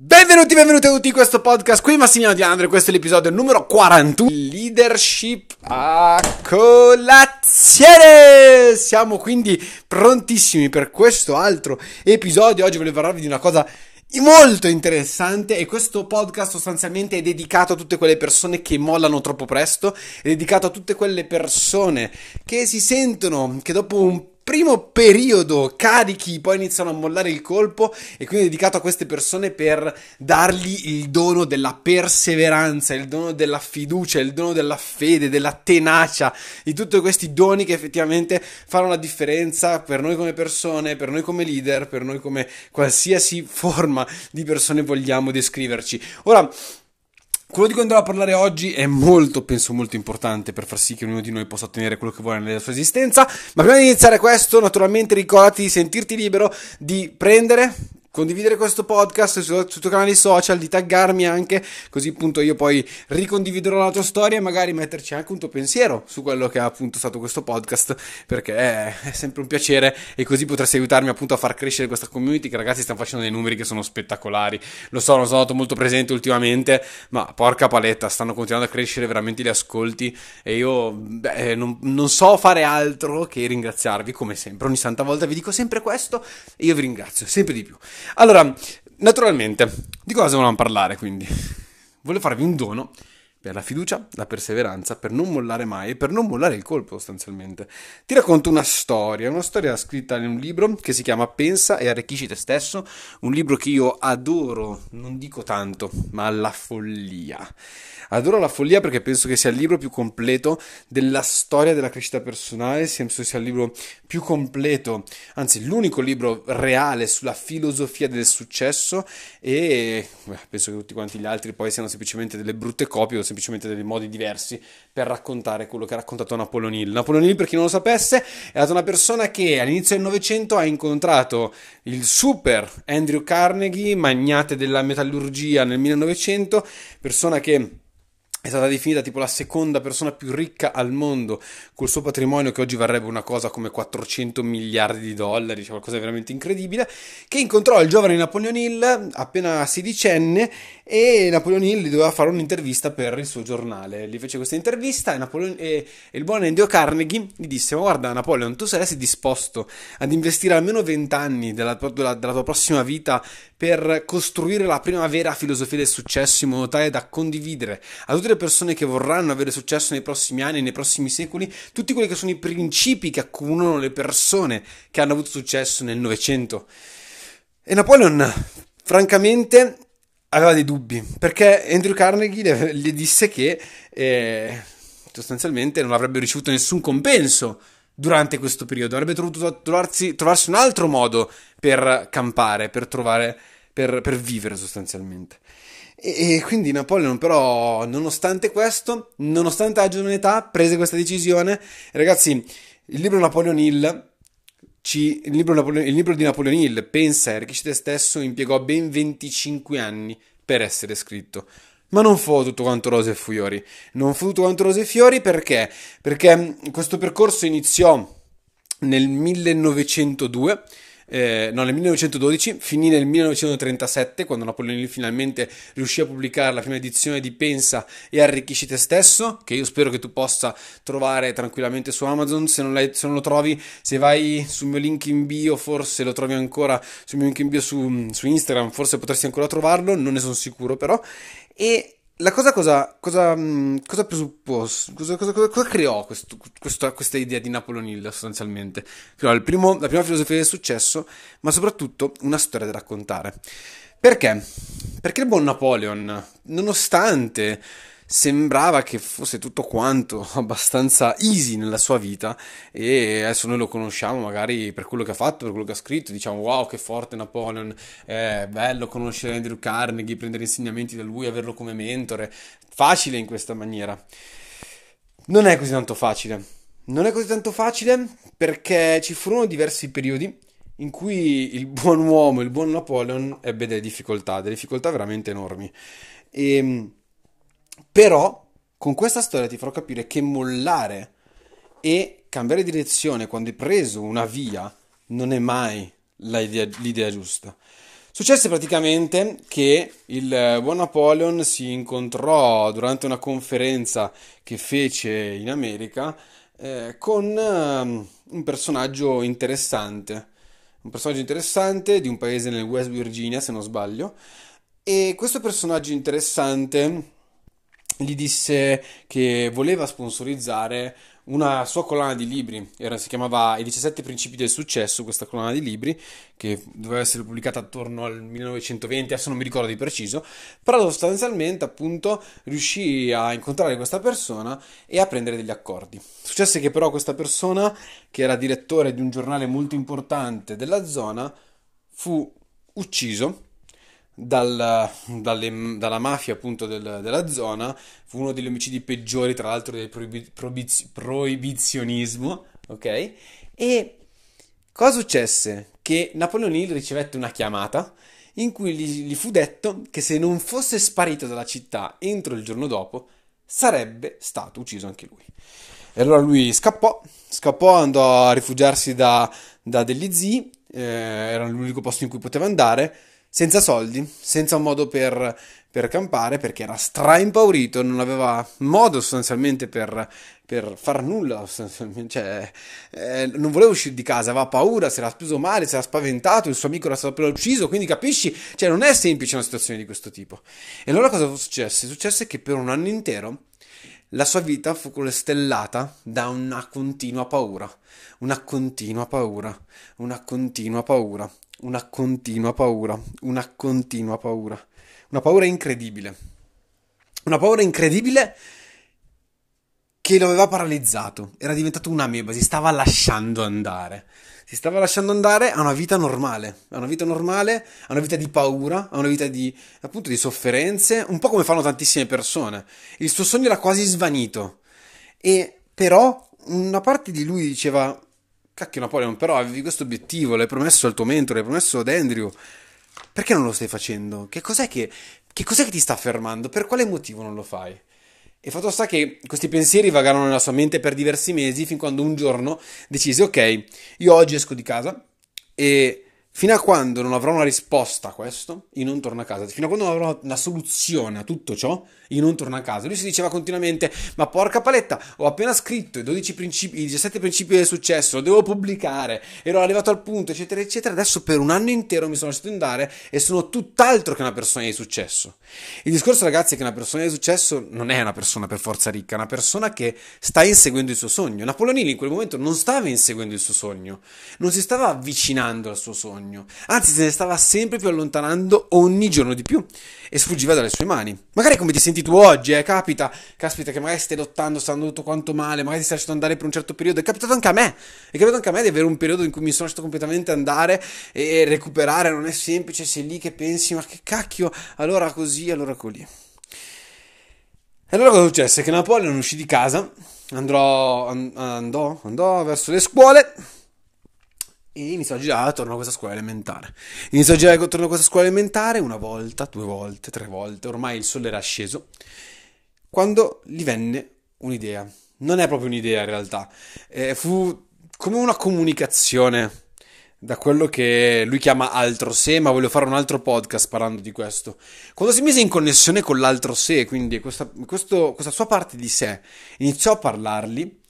Benvenuti, benvenuti a tutti in questo podcast. Qui Massimiliano Di Andre, questo è l'episodio numero 41. Leadership a colazione! Siamo quindi prontissimi per questo altro episodio. Oggi volevo parlarvi di una cosa molto interessante e questo podcast sostanzialmente è dedicato a tutte quelle persone che mollano troppo presto, è dedicato a tutte quelle persone che si sentono che dopo un primo periodo carichi, poi iniziano a mollare il colpo e quindi è dedicato a queste persone per dargli il dono della perseveranza, il dono della fiducia, il dono della fede, della tenacia, di tutti questi doni che effettivamente fanno la differenza per noi come persone, per noi come leader, per noi come qualsiasi forma di persone vogliamo descriverci. Ora, quello di cui andrò a parlare oggi è molto, penso, molto importante per far sì che ognuno di noi possa ottenere quello che vuole nella sua esistenza. Ma prima di iniziare questo, naturalmente ricordati di sentirti libero di prendere, condividere questo podcast sui, sui tuoi canali social, di taggarmi anche, così appunto io poi ricondividerò la tua storia e magari metterci anche un tuo pensiero su quello che è appunto stato questo podcast, perché è, è sempre un piacere e così potresti aiutarmi appunto a far crescere questa community che ragazzi stanno facendo dei numeri che sono spettacolari. Lo so, non sono stato molto presente ultimamente, ma porca paletta, stanno continuando a crescere veramente gli ascolti e io beh, non, non so fare altro che ringraziarvi come sempre. Ogni santa volta vi dico sempre questo e io vi ringrazio sempre di più. Allora, naturalmente, di cosa volevamo parlare quindi? Volevo farvi un dono per la fiducia, la perseveranza, per non mollare mai e per non mollare il colpo sostanzialmente. Ti racconto una storia, una storia scritta in un libro che si chiama Pensa e arricchisci te stesso, un libro che io adoro, non dico tanto, ma alla follia. Adoro la follia perché penso che sia il libro più completo della storia della crescita personale, penso sia il libro più completo, anzi l'unico libro reale sulla filosofia del successo e beh, penso che tutti quanti gli altri poi siano semplicemente delle brutte copie dei modi diversi per raccontare quello che ha raccontato Napoleon Hill. Napoleon Hill, per chi non lo sapesse, è stata una persona che all'inizio del Novecento ha incontrato il super Andrew Carnegie, magnate della metallurgia nel 1900, persona che è stata definita tipo la seconda persona più ricca al mondo col suo patrimonio che oggi varrebbe una cosa come 400 miliardi di dollari, cioè qualcosa di veramente incredibile, che incontrò il giovane Napoleon Hill appena sedicenne e Napoleon Hill gli doveva fare un'intervista per il suo giornale. Gli fece questa intervista e, Napoleon, e, e il buon Andrew Carnegie gli disse ma guarda Napoleon tu saresti disposto ad investire almeno 20 anni della, della, della tua prossima vita per costruire la prima vera filosofia del successo in modo tale da condividere a tutte le persone che vorranno avere successo nei prossimi anni, nei prossimi secoli, tutti quelli che sono i principi che accomunano le persone che hanno avuto successo nel Novecento. E Napoleon, francamente, aveva dei dubbi, perché Andrew Carnegie gli disse che eh, sostanzialmente non avrebbe ricevuto nessun compenso durante questo periodo, avrebbe dovuto trovarsi, trovarsi un altro modo per campare, per trovare, per, per vivere sostanzialmente. E, e, quindi Napoleon, però, nonostante questo, nonostante la giovane età, prese questa decisione. Ragazzi, il libro Napoleon Hill. Ci, il, libro il libro di Napoleon Hill, Pensa e arricchisci te stesso, impiegò ben 25 anni per essere scritto. Ma non fu tutto quanto rose e fiori. Non fu tutto quanto rose e fiori perché? Perché questo percorso iniziò nel 1902 eh, no, nel 1912, finì nel 1937 quando Napoleone finalmente riuscì a pubblicare la prima edizione di Pensa e arricchisci te stesso, che io spero che tu possa trovare tranquillamente su Amazon, se non, se non lo trovi, se vai sul mio link in bio, forse lo trovi ancora sul mio link in bio su, su Instagram, forse potresti ancora trovarlo, non ne sono sicuro però, e la cosa cosa, cosa, mm, cosa presuppose, cosa, cosa, cosa creò questo, questo, questa idea di Napoleon Hill sostanzialmente? Creò primo, la prima filosofia del successo, ma soprattutto una storia da raccontare. Perché? Perché il buon Napoleon, nonostante sembrava che fosse tutto quanto abbastanza easy nella sua vita e adesso noi lo conosciamo magari per quello che ha fatto, per quello che ha scritto, diciamo wow che forte Napoleon, è bello conoscere Andrew Carnegie, prendere insegnamenti da lui, averlo come mentore, facile in questa maniera. Non è così tanto facile. Non è così tanto facile perché ci furono diversi periodi in cui il buon uomo, il buon Napoleon ebbe delle difficoltà, delle difficoltà veramente enormi. E però con questa storia ti farò capire che mollare e cambiare direzione quando hai preso una via non è mai l'idea, l'idea giusta. Successe praticamente che il buon Napoleon si incontrò durante una conferenza che fece in America eh, con um, un personaggio interessante, un personaggio interessante di un paese nel West Virginia, se non sbaglio, e questo personaggio interessante gli disse che voleva sponsorizzare una sua collana di libri, era, si chiamava I 17 principi del successo, questa collana di libri, che doveva essere pubblicata attorno al 1920, adesso non mi ricordo di preciso, però sostanzialmente appunto riuscì a incontrare questa persona e a prendere degli accordi. Successe che però questa persona, che era direttore di un giornale molto importante della zona, fu ucciso dal, dalle, dalla mafia appunto del, della zona, fu uno degli omicidi peggiori tra l'altro del proibi, proibiz, proibizionismo, ok? E cosa successe? Che Napoleon Hill ricevette una chiamata in cui gli, gli fu detto che se non fosse sparito dalla città entro il giorno dopo, sarebbe stato ucciso anche lui. E allora lui scappò, scappò, andò a rifugiarsi da, da degli zii, eh, era l'unico posto in cui poteva andare, senza soldi, senza un modo per, per campare, perché era straimpaurito, non aveva modo sostanzialmente per, per far nulla, cioè, eh, non voleva uscire di casa, aveva paura, si era speso male, si era spaventato, il suo amico era stato appena ucciso, quindi capisci? Cioè, non è semplice una situazione di questo tipo. E allora cosa successe? Successe che per un anno intero la sua vita fu costellata da una continua paura, una continua paura, una continua paura, una continua paura, una continua paura, una paura incredibile, una paura incredibile che lo aveva paralizzato, era diventato un'ameba, si stava lasciando andare si stava lasciando andare a una vita normale, a una vita normale, a una vita di paura, a una vita di, appunto, di sofferenze, un po' come fanno tantissime persone. Il suo sogno era quasi svanito. E però una parte di lui diceva, cacchio Napoleon, però avevi questo obiettivo, l'hai promesso al tuo mentore, l'hai promesso ad Andrew, perché non lo stai facendo? Che cos'è che, che, cos'è che ti sta fermando? Per quale motivo non lo fai? E fatto sta che questi pensieri vagarono nella sua mente per diversi mesi, fin quando un giorno decise, ok, io oggi esco di casa e Fino a quando non avrò una risposta a questo, io non torno a casa. Fino a quando non avrò una soluzione a tutto ciò, io non torno a casa. Lui si diceva continuamente: Ma porca paletta, ho appena scritto i 12 principi, i 17 principi del successo, lo devo pubblicare, ero arrivato al punto, eccetera, eccetera. Adesso per un anno intero mi sono lasciato andare e sono tutt'altro che una persona di successo. Il discorso, ragazzi, è che una persona di successo non è una persona per forza ricca, è una persona che sta inseguendo il suo sogno. Napoleonini in quel momento non stava inseguendo il suo sogno, non si stava avvicinando al suo sogno sogno, anzi se ne stava sempre più allontanando ogni giorno di più e sfuggiva dalle sue mani. Magari come ti senti tu oggi, eh, capita, caspita che magari stai lottando, sta andando tutto quanto male, magari ti stai lasciando andare per un certo periodo, è capitato anche a me, è capitato anche a me di avere un periodo in cui mi sono lasciato completamente andare e recuperare non è semplice, sei lì che pensi, ma che cacchio, allora così, allora così. E allora cosa successe? Che Napoleon uscì di casa, andrò, andò, andò verso le scuole, e iniziò a girare attorno a questa scuola elementare. Iniziò a girare attorno a questa scuola elementare una volta, due volte, tre volte, ormai il sole era sceso, quando gli venne un'idea. Non è proprio un'idea in realtà, eh, fu come una comunicazione da quello che lui chiama altro sé, ma voglio fare un altro podcast parlando di questo. Quando si mise in connessione con l'altro sé, quindi questa, questo, questa sua parte di sé, iniziò a parlargli,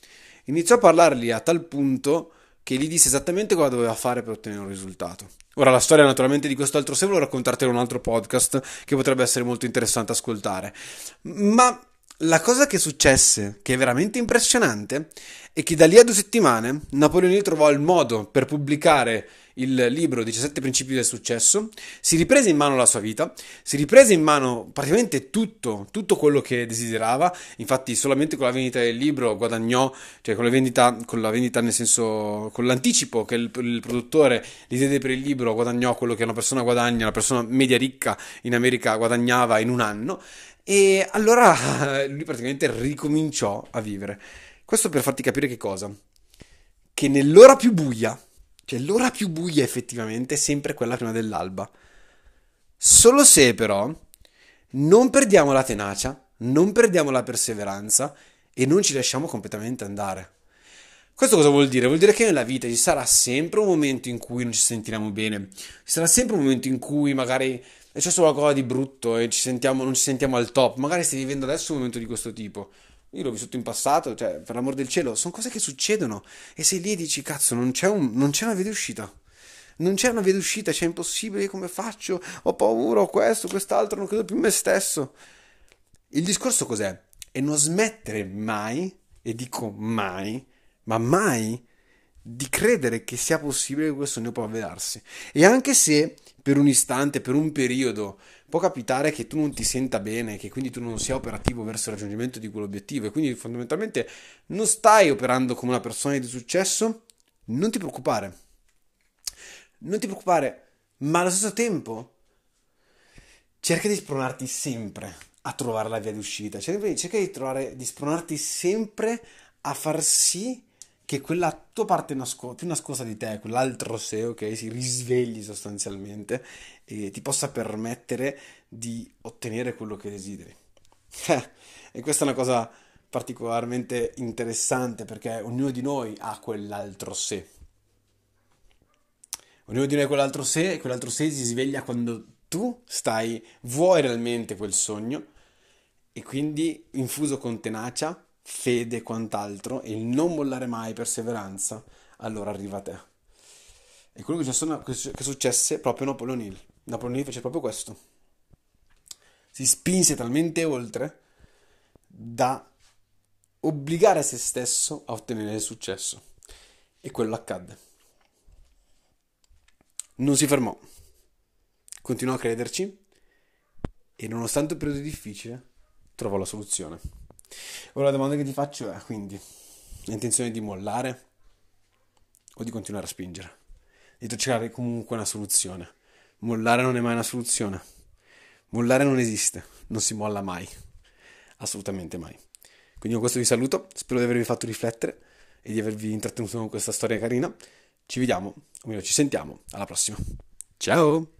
iniziò a parlargli a tal punto che gli disse esattamente cosa doveva fare per ottenere un risultato. Ora, la storia naturalmente di questo altro sé volevo raccontartela in un altro podcast che potrebbe essere molto interessante ascoltare. Ma la cosa che successe, che è veramente impressionante, è che da lì a due settimane Napoleone trovò il modo per pubblicare il libro 17 principi del successo, si riprese in mano la sua vita, si riprese in mano praticamente tutto, tutto quello che desiderava, infatti solamente con la vendita del libro guadagnò, cioè con la vendita, con la vendita nel senso, con l'anticipo che il, il produttore gli diede per il libro guadagnò quello che una persona guadagna, una persona media ricca in America guadagnava in un anno, e allora lui praticamente ricominciò a vivere. Questo per farti capire che cosa? Che nell'ora più buia, cioè l'ora più buia effettivamente è sempre quella prima dell'alba. Solo se però non perdiamo la tenacia, non perdiamo la perseveranza e non ci lasciamo completamente andare. Questo cosa vuol dire? Vuol dire che nella vita ci sarà sempre un momento in cui non ci sentiremo bene, ci sarà sempre un momento in cui magari è successo qualcosa di brutto e ci sentiamo, non ci sentiamo al top, magari stai vivendo adesso un momento di questo tipo. Io l'ho vissuto in passato, cioè, per l'amor del cielo, sono cose che succedono e sei lì e dici, cazzo, non c'è, un, non c'è una via d'uscita. Non c'è una via d'uscita, c'è impossibile, come faccio? Ho paura, ho questo, quest'altro, non credo più in me stesso. Il discorso cos'è? È non smettere mai, e dico mai, ma mai di credere che sia possibile che quel sogno può avverarsi. E anche se per un istante, per un periodo, può capitare che tu non ti senta bene, che quindi tu non sia operativo verso il raggiungimento di quell'obiettivo e quindi fondamentalmente non stai operando come una persona di successo, non ti preoccupare. Non ti preoccupare, ma allo stesso tempo cerca di spronarti sempre a trovare la via d'uscita, cerca, cerca di, trovare, di spronarti sempre a far sì che quella tua parte nasco- più nascosta di te, quell'altro sé, ok, si risvegli sostanzialmente e ti possa permettere di ottenere quello che desideri. e questa è una cosa particolarmente interessante perché ognuno di noi ha quell'altro sé. Ognuno di noi ha quell'altro sé e quell'altro sé si sveglia quando tu stai, vuoi realmente quel sogno e quindi infuso con tenacia fede e quant'altro, e il non mollare mai, perseveranza, allora arriva a te. E quello che, sono, che successe proprio a Napoleon Hill. Napoleon Hill fece proprio questo. Si spinse talmente oltre da obbligare se stesso a ottenere il successo. E quello accadde. Non si fermò. Continuò a crederci e nonostante un periodo difficile trovò la soluzione. Ora la domanda che ti faccio è quindi, hai intenzione di mollare o di continuare a spingere? Di cercare comunque una soluzione. Mollare non è mai una soluzione. Mollare non esiste, non si molla mai. Assolutamente mai. Quindi con questo vi saluto, spero di avervi fatto riflettere e di avervi intrattenuto con questa storia carina. Ci vediamo, o meglio ci sentiamo, alla prossima. Ciao!